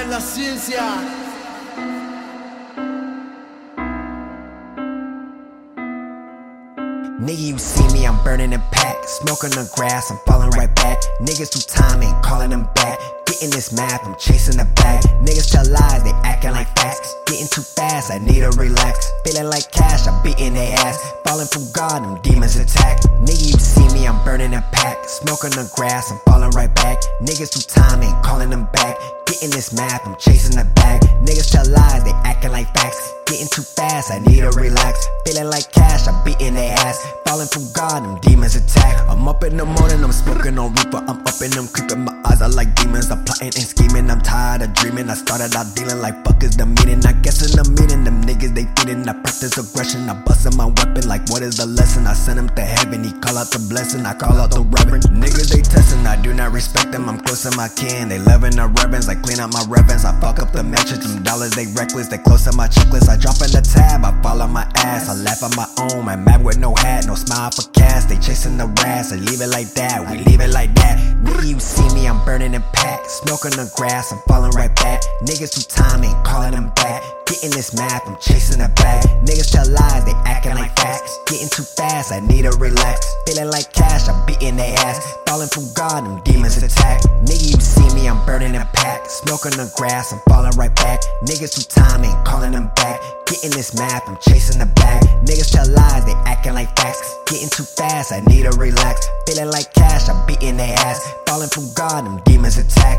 en la ciencia. Nigga, you see me, I'm burning in pack. Smoking the grass, I'm falling right back. Niggas through time ain't calling them back. Getting this math, I'm chasing the bag. Niggas tell lies, they acting like facts. Getting too fast, I need to relax. Feeling like cash, I'm beating their ass. Falling from God, them demons attack. Nigga, you see me, I'm burning a pack. Smoking the grass, I'm falling right back. Niggas through time ain't calling them back. Getting this math, I'm chasing the bag. Niggas tell lies, they acting like facts. Getting too fast, I need to relax. Feeling like cash, I'm beating their ass. Falling from God, them demons attack. I'm up in the morning, I'm smoking on reaper. I'm up in them creeping, my eyes are like demons. I'm plotting and scheming, I'm tired of dreaming. I started out dealing like fuck is the meaning. I guess in the meaning, niggas. I practice aggression, I bustin' my weapon like what is the lesson? I send him to heaven, he call out the blessing, I call out the reverend. Niggas they testing, I do not respect them, I'm close to my kin. They loving the reverends, I clean out my reverends. I fuck up the metrics, them dollars they reckless, they close to my checklist. I drop in the tab, I fall on my ass, I laugh on my own. I'm mad with no hat, no smile for cash. They chasing the rats, they leave it like that, we leave it like that. Nigga, you see me, burning in pack, smoking the grass, I'm falling right back. Niggas through time ain't calling them back. Getting this math, I'm chasing the bag. Niggas tell lies, they acting like facts. Getting too fast, I need to relax. Feeling like cash, I'm beating their ass. Falling from God, them demons attack. Nigga, you see me, I'm burning in pack. Smoking the grass, I'm falling right back. Niggas through time ain't calling them. Getting this map, I'm chasing the bag. Niggas tell lies, they acting like facts. Getting too fast, I need to relax. Feeling like cash, I'm beating their ass. Falling from God, them demons attack.